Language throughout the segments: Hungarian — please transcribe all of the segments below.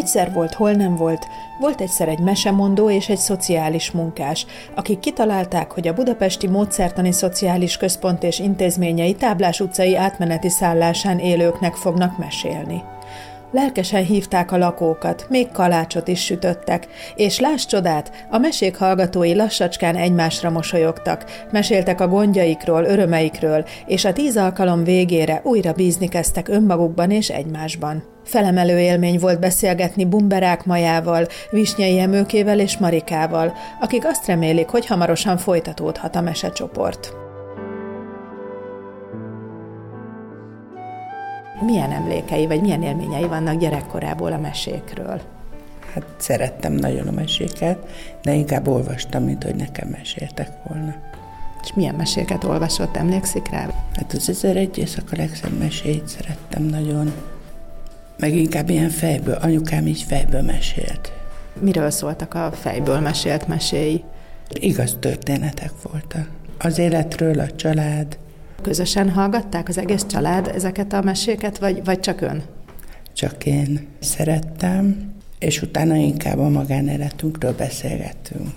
Egyszer volt, hol nem volt, volt egyszer egy mesemondó és egy szociális munkás, akik kitalálták, hogy a Budapesti Módszertani Szociális Központ és intézményei Táblás utcai átmeneti szállásán élőknek fognak mesélni. Lelkesen hívták a lakókat, még kalácsot is sütöttek, és láss csodát, a mesék hallgatói lassacskán egymásra mosolyogtak, meséltek a gondjaikról, örömeikről, és a tíz alkalom végére újra bízni kezdtek önmagukban és egymásban. Felemelő élmény volt beszélgetni Bumberák Majával, Visnyei Emőkével és Marikával, akik azt remélik, hogy hamarosan folytatódhat a mesecsoport. Milyen emlékei, vagy milyen élményei vannak gyerekkorából a mesékről? Hát szerettem nagyon a meséket, de inkább olvastam, mint hogy nekem meséltek volna. És milyen meséket olvasott, emlékszik rá? Hát az ezer egy éjszaka legszebb mesét szerettem nagyon. Meg inkább ilyen fejből, anyukám így fejből mesélt. Miről szóltak a fejből mesélt meséi? Igaz történetek voltak. Az életről, a család. Közösen hallgatták az egész család ezeket a meséket, vagy, vagy csak ön? Csak én szerettem, és utána inkább a magánéletünkről beszélgettünk.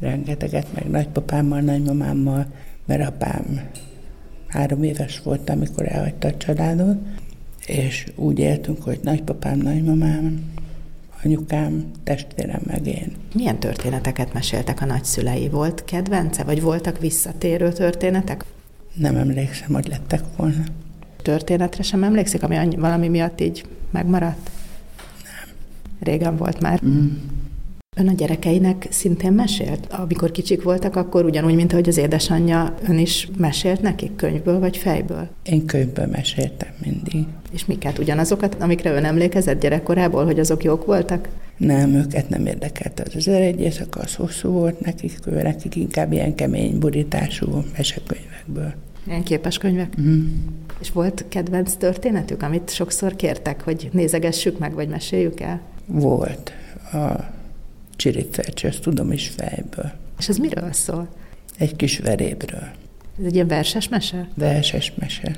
Rengeteget, meg nagypapámmal, nagymamámmal, mert apám három éves volt, amikor elhagyta a családot, és úgy éltünk, hogy nagypapám, nagymamám, anyukám, testvérem meg én. Milyen történeteket meséltek a nagyszülei? Volt kedvence, vagy voltak visszatérő történetek? Nem emlékszem, hogy lettek volna. Történetre sem emlékszik, ami valami miatt így megmaradt? Nem. Régen volt már. Mm. Ön a gyerekeinek szintén mesélt? Amikor kicsik voltak, akkor ugyanúgy, mint ahogy az édesanyja, ön is mesélt nekik könyvből vagy fejből? Én könyvből meséltem mindig. És miket? Ugyanazokat, amikre ön emlékezett gyerekkorából, hogy azok jók voltak? Nem, őket nem érdekelt az az egy éjszaka, az hosszú volt nekik, ő nekik inkább ilyen kemény burítású mesekönyvekből. Ilyen képes könyvek? Mm. És volt kedvenc történetük, amit sokszor kértek, hogy nézegessük meg, vagy meséljük el? Volt. A csiripfelcső, ezt tudom is fejből. És ez miről szól? Egy kis verébről. Ez egy ilyen verses mese? Verses mese.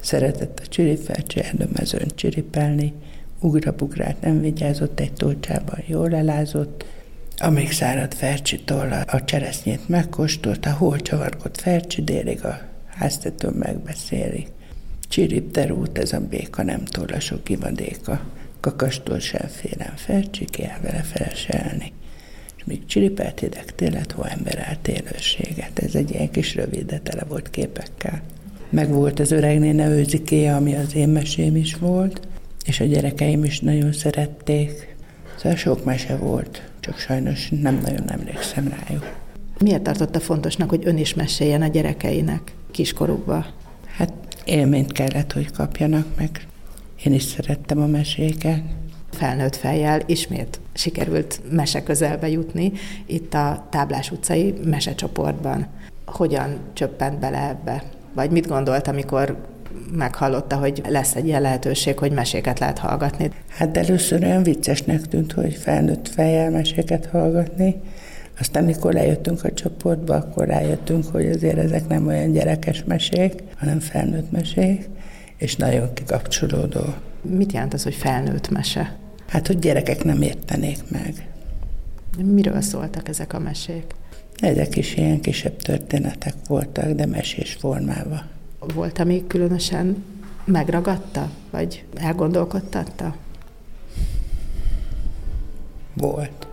Szeretett a csiripfelcső erdőmezőn csiripelni, ugrabugrált nem vigyázott, egy tolcsában jól elázott, amíg szárad fercsitól a cseresznyét megkóstolta, hol csavargott fercsi, délig a háztető megbeszéli. Csirip derült ez a béka, nem tollasok ivadéka, kakastól sem félem fercsi, kell vele felselni. És míg csiripelt hideg télet, ho ember állt élőséget. Ez egy ilyen kis rövid, de tele volt képekkel. Meg volt az öreg néne őzikéje, ami az én mesém is volt, és a gyerekeim is nagyon szerették. Szóval sok mese volt, csak sajnos nem nagyon emlékszem rájuk. Miért tartotta fontosnak, hogy ön is meséljen a gyerekeinek kiskorukba? Hát élményt kellett, hogy kapjanak meg. Én is szerettem a meséket. Felnőtt fejjel ismét sikerült mese közelbe jutni itt a Táblás utcai mesecsoportban. Hogyan csöppent bele ebbe? Vagy mit gondolt, amikor meghallotta, hogy lesz egy ilyen lehetőség, hogy meséket lehet hallgatni? Hát először olyan viccesnek tűnt, hogy felnőtt fejjel meséket hallgatni, aztán, mikor lejöttünk a csoportba, akkor rájöttünk, hogy azért ezek nem olyan gyerekes mesék, hanem felnőtt mesék, és nagyon kikapcsolódó. Mit jelent az, hogy felnőtt mese? Hát, hogy gyerekek nem értenék meg. Miről szóltak ezek a mesék? Ezek is ilyen kisebb történetek voltak, de mesés formában. Volt, ami különösen megragadta, vagy elgondolkodtatta? Volt.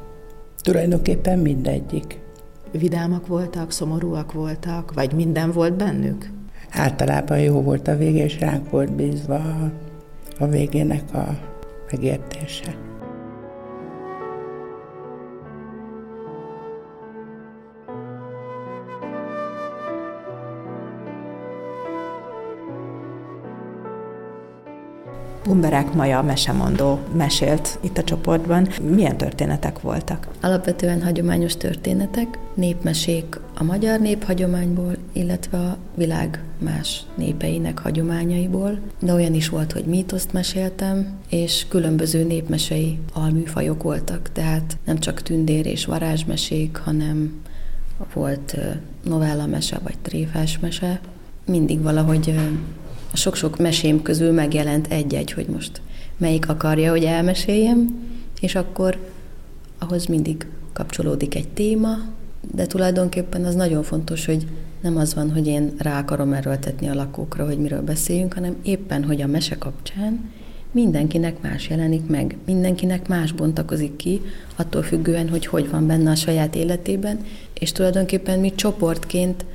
Tulajdonképpen mindegyik. Vidámak voltak, szomorúak voltak, vagy minden volt bennük? Általában jó volt a vége, és ránk volt bízva a végének a megértése. Bumberák Maja mesemondó mesélt itt a csoportban. Milyen történetek voltak? Alapvetően hagyományos történetek, népmesék a magyar néphagyományból, illetve a világ más népeinek hagyományaiból, de olyan is volt, hogy mítoszt meséltem, és különböző népmesei alműfajok voltak, tehát nem csak tündér és varázsmesék, hanem volt novellamese vagy tréfás mese. Mindig valahogy a sok-sok mesém közül megjelent egy-egy, hogy most melyik akarja, hogy elmeséljem, és akkor ahhoz mindig kapcsolódik egy téma, de tulajdonképpen az nagyon fontos, hogy nem az van, hogy én rá akarom erőltetni a lakókra, hogy miről beszéljünk, hanem éppen, hogy a mese kapcsán mindenkinek más jelenik meg, mindenkinek más bontakozik ki, attól függően, hogy hogy van benne a saját életében, és tulajdonképpen mi csoportként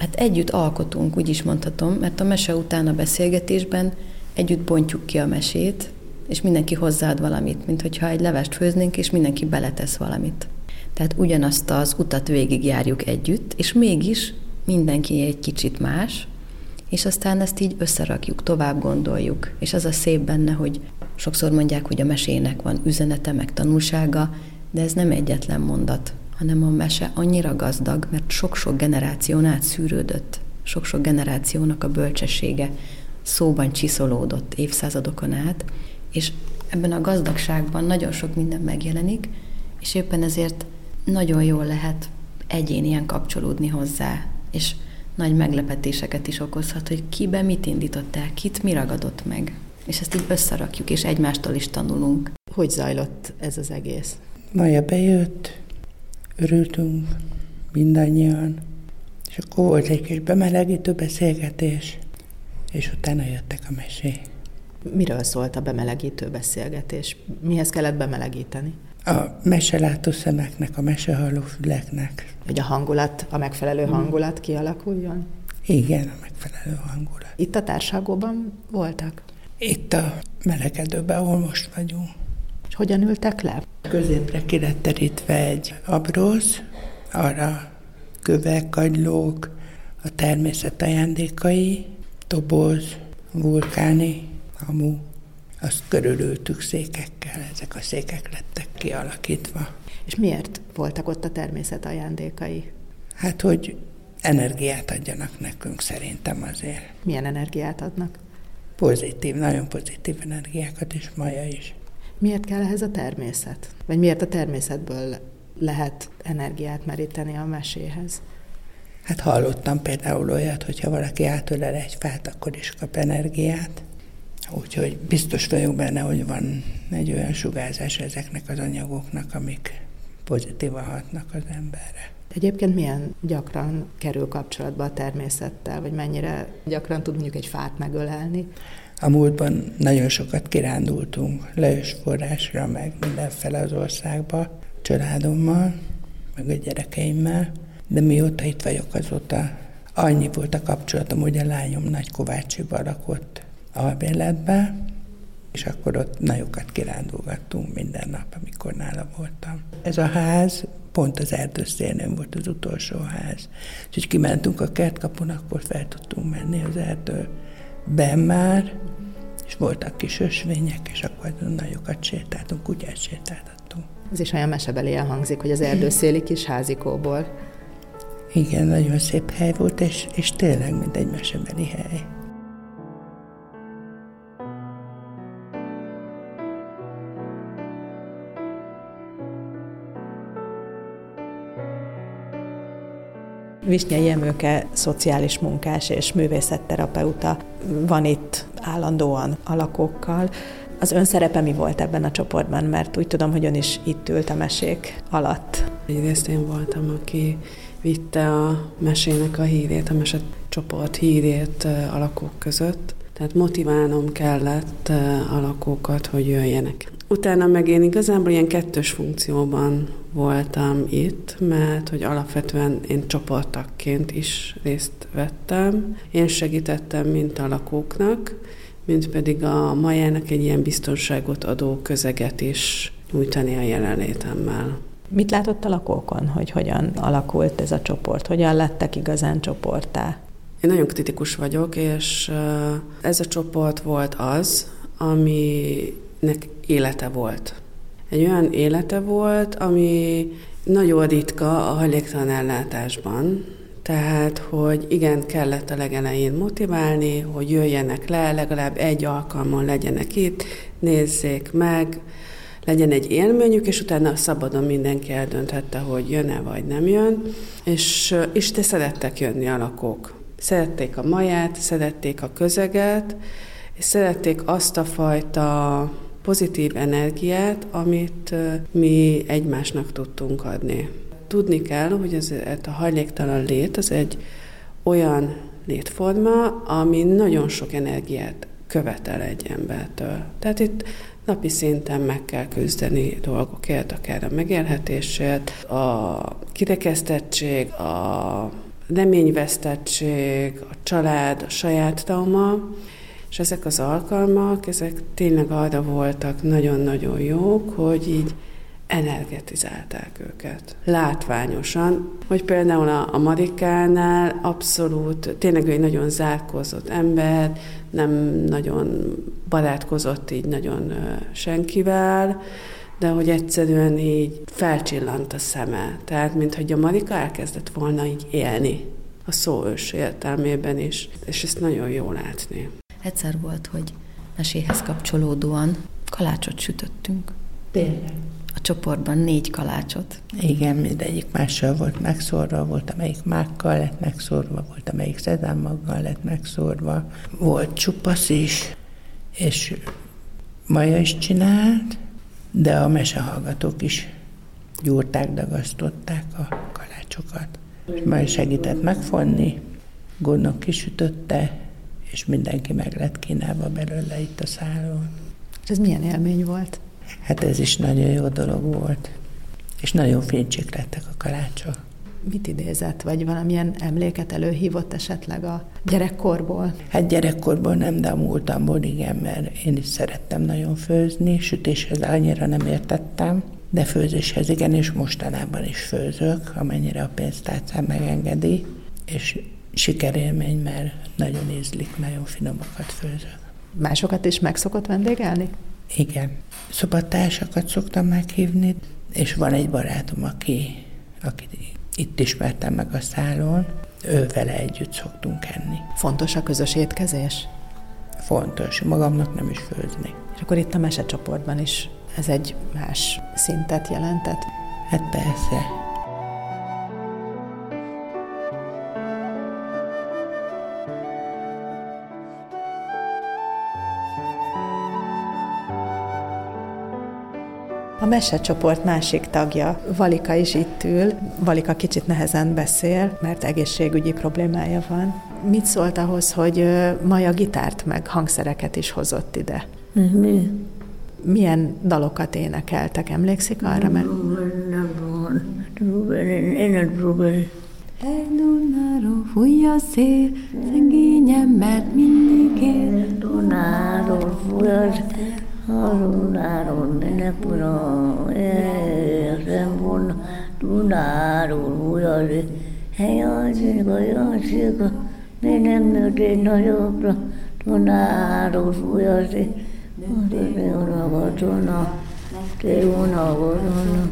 hát együtt alkotunk, úgy is mondhatom, mert a mese után a beszélgetésben együtt bontjuk ki a mesét, és mindenki hozzáad valamit, mint hogyha egy levest főznénk, és mindenki beletesz valamit. Tehát ugyanazt az utat végigjárjuk együtt, és mégis mindenki egy kicsit más, és aztán ezt így összerakjuk, tovább gondoljuk. És az a szép benne, hogy sokszor mondják, hogy a mesének van üzenete, meg tanulsága, de ez nem egyetlen mondat, hanem a mese annyira gazdag, mert sok-sok generáción át szűrődött, sok-sok generációnak a bölcsessége szóban csiszolódott évszázadokon át, és ebben a gazdagságban nagyon sok minden megjelenik, és éppen ezért nagyon jól lehet egyénien kapcsolódni hozzá, és nagy meglepetéseket is okozhat, hogy kibe mit indított el, kit mi ragadott meg. És ezt így összerakjuk, és egymástól is tanulunk. Hogy zajlott ez az egész? Maja bejött, örültünk mindannyian, és akkor volt egy kis bemelegítő beszélgetés, és utána jöttek a mesék. Miről szólt a bemelegítő beszélgetés? Mihez kellett bemelegíteni? A meselátó szemeknek, a mesehalló füleknek. Hogy a hangulat, a megfelelő hmm. hangulat kialakuljon? Igen, a megfelelő hangulat. Itt a társágóban voltak? Itt a melegedőben, ahol most vagyunk. Hogyan ültek le? Középre ki lett terítve egy abrosz, arra kövek, kagylók, a természet ajándékai, toboz, vulkáni, hamu, azt körülültük székekkel, ezek a székek lettek kialakítva. És miért voltak ott a természet ajándékai? Hát, hogy energiát adjanak nekünk szerintem azért. Milyen energiát adnak? Pozitív, nagyon pozitív energiákat, és Maja is. Miért kell ehhez a természet? Vagy miért a természetből lehet energiát meríteni a meséhez? Hát hallottam például olyat, hogyha valaki átölel egy fát, akkor is kap energiát. Úgyhogy biztos vagyok benne, hogy van egy olyan sugárzás ezeknek az anyagoknak, amik pozitívan hatnak az emberre. Egyébként milyen gyakran kerül kapcsolatba a természettel, vagy mennyire gyakran tud mondjuk egy fát megölelni? A múltban nagyon sokat kirándultunk leős forrásra, meg mindenfele az országba, családommal, meg a gyerekeimmel, de mióta itt vagyok azóta, annyi volt a kapcsolatom, hogy a lányom Nagy Kovácsiba lakott albérletbe, és akkor ott nagyokat kirándulgattunk minden nap, amikor nála voltam. Ez a ház pont az erdőszélnőn volt az utolsó ház. És kimentünk a kertkapun, akkor fel tudtunk menni az erdőben már, és voltak kis ösvények, és akkor nagyokat sétáltunk, kutyát sétáltattunk. Ez is olyan mesebeli elhangzik, hogy az erdőszéli kis házikóból. Igen, nagyon szép hely volt, és, és tényleg mint egy mesebeli hely. Visnyai Emőke szociális munkás és művészetterapeuta van itt állandóan a lakókkal. Az ön szerepe mi volt ebben a csoportban? Mert úgy tudom, hogy ön is itt ült a mesék alatt. Egyrészt én voltam, aki vitte a mesének a hírét, a csoport hírét a lakók között. Tehát motiválnom kellett a lakókat, hogy jöjjenek. Utána meg én igazából ilyen kettős funkcióban voltam itt, mert hogy alapvetően én csoporttakként is részt vettem. Én segítettem mint a lakóknak, mint pedig a majának egy ilyen biztonságot adó közeget is nyújtani a jelenlétemmel. Mit látott a lakókon, hogy hogyan alakult ez a csoport, hogyan lettek igazán csoportá? Én nagyon kritikus vagyok, és ez a csoport volt az, aminek élete volt. Egy olyan élete volt, ami nagyon ritka a hajléktalan ellátásban, tehát, hogy igen, kellett a legelején motiválni, hogy jöjjenek le, legalább egy alkalmon legyenek itt, nézzék meg, legyen egy élményük, és utána szabadon mindenki eldönthette, hogy jön-e vagy nem jön, és, és te szerettek jönni a lakók. Szerették a maját, szerették a közeget, és szerették azt a fajta pozitív energiát, amit mi egymásnak tudtunk adni. Tudni kell, hogy ez a hajléktalan lét az egy olyan létforma, ami nagyon sok energiát követel egy embertől. Tehát itt napi szinten meg kell küzdeni dolgokért, akár a megélhetésért, a kirekesztettség, a reményvesztettség, a család, a saját trauma, és ezek az alkalmak, ezek tényleg arra voltak nagyon-nagyon jók, hogy így energetizálták őket. Látványosan, hogy például a, a Marikánál abszolút, tényleg egy nagyon zárkózott ember, nem nagyon barátkozott így nagyon senkivel, de hogy egyszerűen így felcsillant a szeme. Tehát, mintha a Marika elkezdett volna így élni a szó ős értelmében is, és ezt nagyon jó látni. Egyszer volt, hogy meséhez kapcsolódóan kalácsot sütöttünk. Tényleg. A csoportban négy kalácsot. Igen, mindegyik mással volt megszórva, volt amelyik mákkal lett megszórva, volt amelyik szezámmaggal lett megszórva, volt csupasz is, és Maja is csinált, de a mesehallgatók is gyúrták, dagasztották a kalácsokat. És Maja segített megfonni, gondok kisütötte, és mindenki meg lett kínálva belőle itt a szálon. És ez milyen élmény volt? Hát ez is nagyon jó dolog volt. És nagyon fénycsik lettek a kalácsok. Mit idézett, vagy valamilyen emléket előhívott esetleg a gyerekkorból? Hát gyerekkorból nem, de a múltamból igen, mert én is szerettem nagyon főzni, sütéshez annyira nem értettem, de főzéshez igen, és mostanában is főzök, amennyire a pénztárcám megengedi, és sikerélmény, mert nagyon ízlik, nagyon finomakat főzök. Másokat is meg szokott vendégelni? Igen. Szobatársakat szoktam meghívni, és van egy barátom, aki, aki itt ismertem meg a szálon, ő vele együtt szoktunk enni. Fontos a közös étkezés? Fontos, magamnak nem is főzni. És akkor itt a mesecsoportban is ez egy más szintet jelentett? Hát persze. Mesecsoport másik tagja, Valika is itt ül. Valika kicsit nehezen beszél, mert egészségügyi problémája van. Mit szólt ahhoz, hogy Maja gitárt meg hangszereket is hozott ide? Mi? Milyen dalokat énekeltek? Emlékszik arra? Mert... Dunáról fúj a szél, szegényem, mert mindig él. Dunáról fúj a szél, Dunáról menekura, érzem volna. Dunáról fúj a szél, hely a széka, a széka, mi nem nőtt nagyobbra. Dunáról fúj a szél, te unagatona, te unagatona,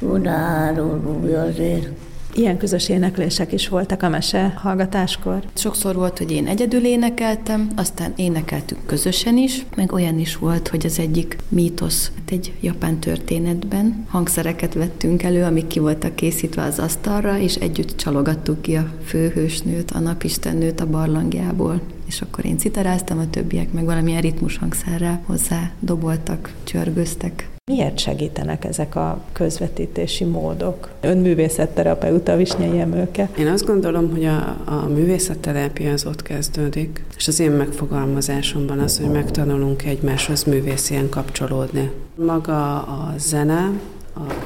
Dunáról fúj a szél. Ilyen közös éneklések is voltak a mese hallgatáskor. Sokszor volt, hogy én egyedül énekeltem, aztán énekeltük közösen is, meg olyan is volt, hogy az egyik mítosz, hát egy japán történetben hangszereket vettünk elő, amik ki voltak készítve az asztalra, és együtt csalogattuk ki a főhősnőt, a napistennőt a barlangjából. És akkor én citeráztam, a többiek meg valamilyen ritmus hangszerrel hozzá doboltak, csörgöztek. Miért segítenek ezek a közvetítési módok? Ön művészetterapeuta, Visnyei Emőke. Én azt gondolom, hogy a, a művészetterápia az ott kezdődik, és az én megfogalmazásomban az, hogy megtanulunk egymáshoz művészien kapcsolódni. Maga a zene,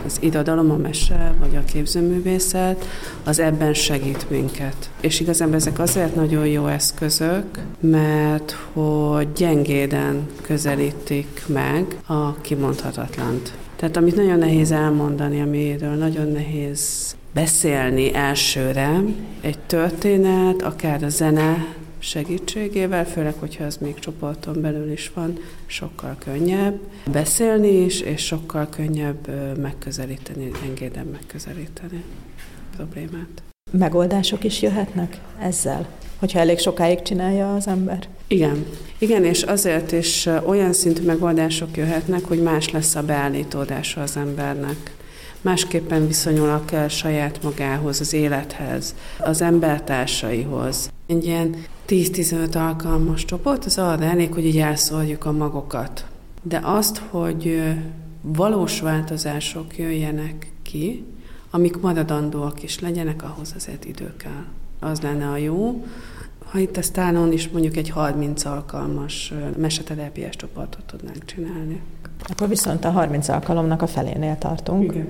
az irodalom, a mese, vagy a képzőművészet, az ebben segít minket. És igazából ezek azért nagyon jó eszközök, mert hogy gyengéden közelítik meg a kimondhatatlant. Tehát amit nagyon nehéz elmondani, amiről nagyon nehéz beszélni elsőre, egy történet, akár a zene segítségével, főleg, hogyha az még csoporton belül is van, sokkal könnyebb beszélni is, és sokkal könnyebb megközelíteni, engéden megközelíteni a problémát. Megoldások is jöhetnek ezzel, hogyha elég sokáig csinálja az ember? Igen. Igen, és azért is olyan szintű megoldások jöhetnek, hogy más lesz a beállítódása az embernek másképpen viszonyulnak el saját magához, az élethez, az embertársaihoz. Egy ilyen 10-15 alkalmas csoport, az arra elég, hogy így elszórjuk a magokat. De azt, hogy valós változások jöjjenek ki, amik maradandóak is legyenek, ahhoz azért idő kell. Az lenne a jó, ha itt a Stánon is mondjuk egy 30 alkalmas meseterápiás csoportot tudnánk csinálni. Akkor viszont a 30 alkalomnak a felénél tartunk. Igen.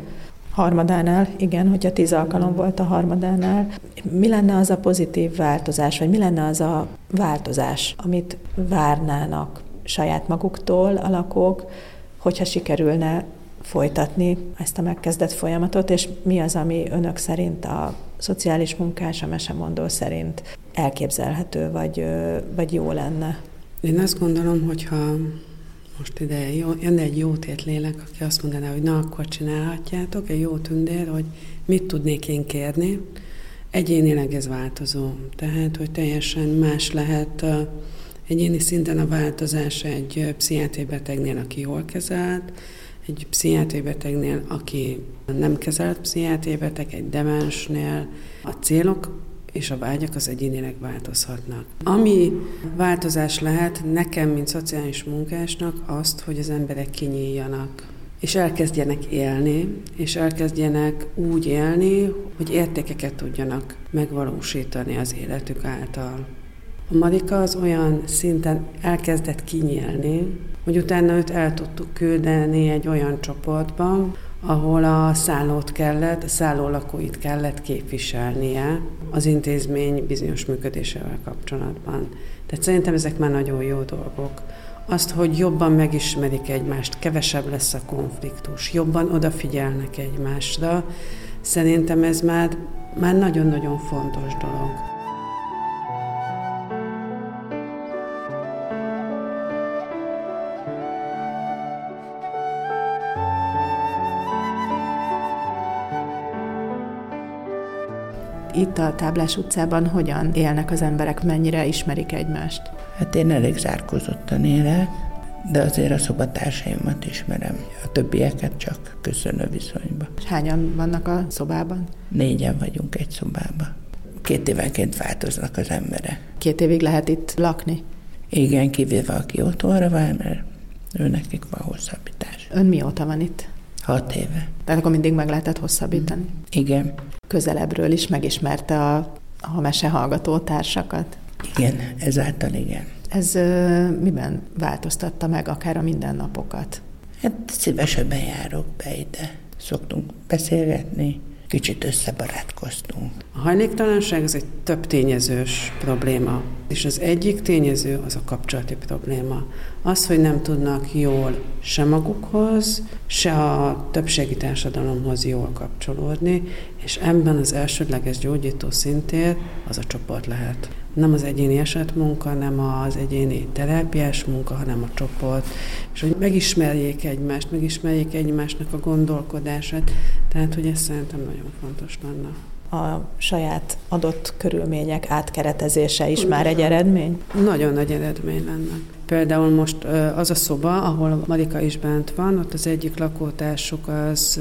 Harmadánál, igen, hogyha tíz alkalom volt a harmadánál, mi lenne az a pozitív változás, vagy mi lenne az a változás, amit várnának saját maguktól a lakók, hogyha sikerülne folytatni ezt a megkezdett folyamatot, és mi az, ami önök szerint a szociális munkás, a mesemondó szerint elképzelhető, vagy, vagy jó lenne? Én azt gondolom, hogyha most ide jó, jönne egy jó tét lélek, aki azt mondaná, hogy na, akkor csinálhatjátok, egy jó tündér, hogy mit tudnék én kérni. Egyénileg ez változó. Tehát, hogy teljesen más lehet egyéni szinten a változás egy pszichiátriai aki jól kezelt, egy pszichiátriai aki nem kezelt pszichiátriai egy demensnél. A célok és a vágyak az egyénileg változhatnak. Ami változás lehet nekem, mint szociális munkásnak, azt, hogy az emberek kinyíljanak, és elkezdjenek élni, és elkezdjenek úgy élni, hogy értékeket tudjanak megvalósítani az életük által. A Marika az olyan szinten elkezdett kinyílni, hogy utána őt el tudtuk küldeni egy olyan csoportba, ahol a szállót kellett, a szálló lakóit kellett képviselnie az intézmény bizonyos működésével kapcsolatban. Tehát szerintem ezek már nagyon jó dolgok. Azt, hogy jobban megismerik egymást, kevesebb lesz a konfliktus, jobban odafigyelnek egymásra, szerintem ez már, már nagyon-nagyon fontos dolog. Itt a Táblás utcában hogyan élnek az emberek, mennyire ismerik egymást? Hát én elég zárkózottan élek, de azért a szobatársaimat ismerem. A többieket csak köszönő viszonyba. És hányan vannak a szobában? Négyen vagyunk egy szobában. Két évenként változnak az emberek. Két évig lehet itt lakni? Igen, kivéve aki otthonra vár, mert ő nekik van hosszabbítás. Ön mióta van itt? Hat éve. Tehát akkor mindig meg lehetett hosszabbítani? Igen közelebbről is megismerte a, a mesehallgató társakat? Igen, ezáltal igen. Ez ö, miben változtatta meg akár a mindennapokat? Hát szívesebben járok be ide. Szoktunk beszélgetni, kicsit összebarátkoztunk. A hajléktalanság az egy több tényezős probléma, és az egyik tényező az a kapcsolati probléma. Az, hogy nem tudnak jól se magukhoz, se a többségi társadalomhoz jól kapcsolódni, és ebben az elsődleges gyógyító szintér az a csoport lehet. Nem az egyéni esetmunka, nem az egyéni terápiás munka, hanem a csoport, és hogy megismerjék egymást, megismerjék egymásnak a gondolkodását, tehát hogy ez szerintem nagyon fontos lenne a saját adott körülmények átkeretezése is már egy eredmény? Nagyon nagy eredmény lenne. Például most az a szoba, ahol Marika is bent van, ott az egyik lakótársuk az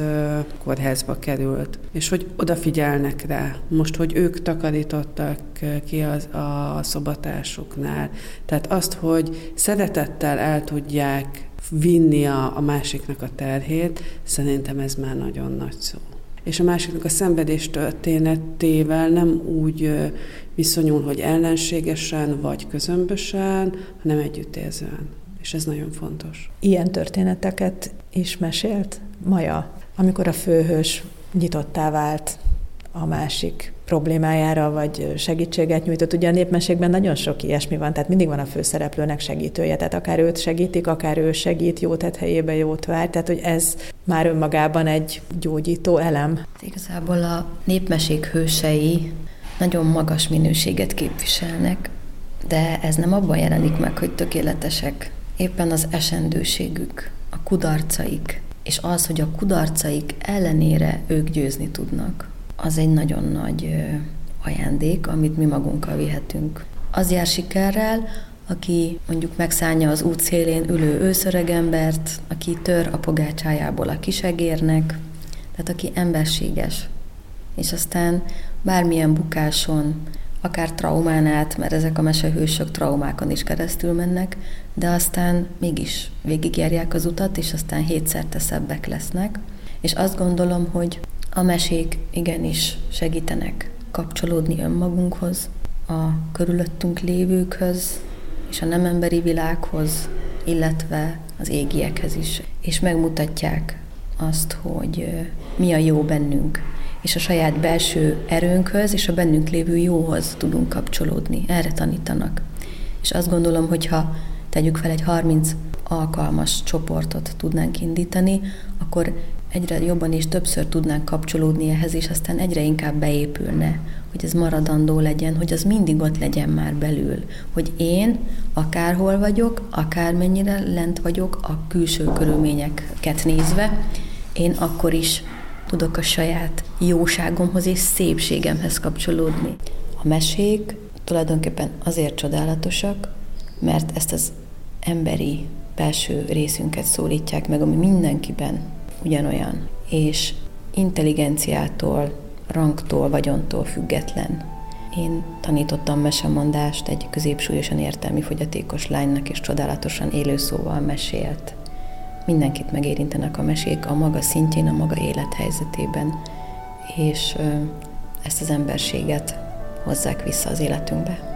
kórházba került, és hogy odafigyelnek rá. Most, hogy ők takarítottak ki az, a szobatársuknál. Tehát azt, hogy szeretettel el tudják vinni a, a másiknak a terhét, szerintem ez már nagyon nagy szó és a másiknak a szenvedés történetével nem úgy viszonyul, hogy ellenségesen vagy közömbösen, hanem együttérzően. És ez nagyon fontos. Ilyen történeteket is mesélt Maja, amikor a főhős nyitottá vált a másik problémájára, vagy segítséget nyújtott. Ugye a népmeségben nagyon sok ilyesmi van, tehát mindig van a főszereplőnek segítője, tehát akár őt segítik, akár ő segít, jót tett helyébe jót vár, tehát hogy ez már önmagában egy gyógyító elem. Igazából a népmesék hősei nagyon magas minőséget képviselnek, De ez nem abban jelenik meg, hogy tökéletesek. Éppen az esendőségük, a kudarcaik, és az, hogy a kudarcaik ellenére ők győzni tudnak, az egy nagyon nagy ajándék, amit mi magunkkal vihetünk. Az jár sikerrel, aki mondjuk megszállja az út szélén ülő őszöregembert, aki tör a pogácsájából a kisegérnek, tehát aki emberséges. És aztán bármilyen bukáson, akár traumán át, mert ezek a mesehősök traumákon is keresztül mennek, de aztán mégis végigjárják az utat, és aztán hétszerte szebbek lesznek. És azt gondolom, hogy a mesék igenis segítenek kapcsolódni önmagunkhoz, a körülöttünk lévőkhöz, és a nem emberi világhoz, illetve az égiekhez is. És megmutatják azt, hogy mi a jó bennünk, és a saját belső erőnkhöz és a bennünk lévő jóhoz tudunk kapcsolódni. Erre tanítanak. És azt gondolom, hogyha tegyük fel egy 30 alkalmas csoportot tudnánk indítani, akkor egyre jobban és többször tudnánk kapcsolódni ehhez, és aztán egyre inkább beépülne, hogy ez maradandó legyen, hogy az mindig ott legyen már belül, hogy én akárhol vagyok, akármennyire lent vagyok a külső körülményeket nézve, én akkor is tudok a saját jóságomhoz és szépségemhez kapcsolódni. A mesék tulajdonképpen azért csodálatosak, mert ezt az emberi belső részünket szólítják meg, ami mindenkiben ugyanolyan, és intelligenciától, rangtól, vagyontól független. Én tanítottam mesemondást egy középsúlyosan értelmi fogyatékos lánynak, és csodálatosan élő szóval mesélt. Mindenkit megérintenek a mesék a maga szintjén, a maga élethelyzetében, és ezt az emberséget hozzák vissza az életünkbe.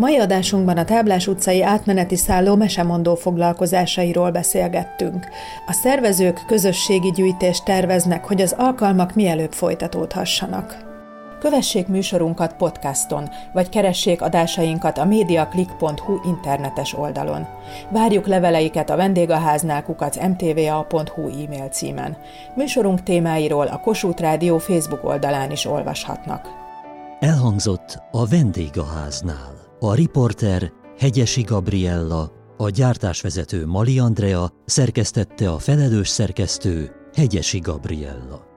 Mai adásunkban a Táblás utcai átmeneti szálló mesemondó foglalkozásairól beszélgettünk. A szervezők közösségi gyűjtést terveznek, hogy az alkalmak mielőbb folytatódhassanak. Kövessék műsorunkat podcaston, vagy keressék adásainkat a mediaclick.hu internetes oldalon. Várjuk leveleiket a vendégháznál kukac mtva.hu e-mail címen. Műsorunk témáiról a Kossuth Rádió Facebook oldalán is olvashatnak. Elhangzott a vendégháznál. A riporter Hegyesi Gabriella, a gyártásvezető Mali Andrea, szerkesztette a felelős szerkesztő Hegyesi Gabriella.